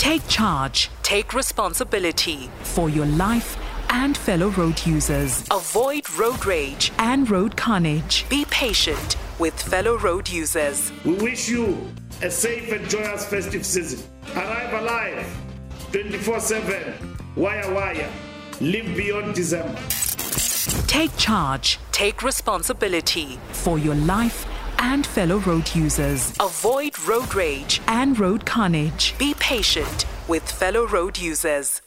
Take charge, take responsibility for your life and fellow road users. Avoid road rage and road carnage. Be patient with fellow road users. We wish you a safe and joyous festive season. Arrive alive 24 7. Waya waya. Live beyond December. Take charge, take responsibility for your life and fellow road users. Avoid road rage and road carnage. Be patient with fellow road users.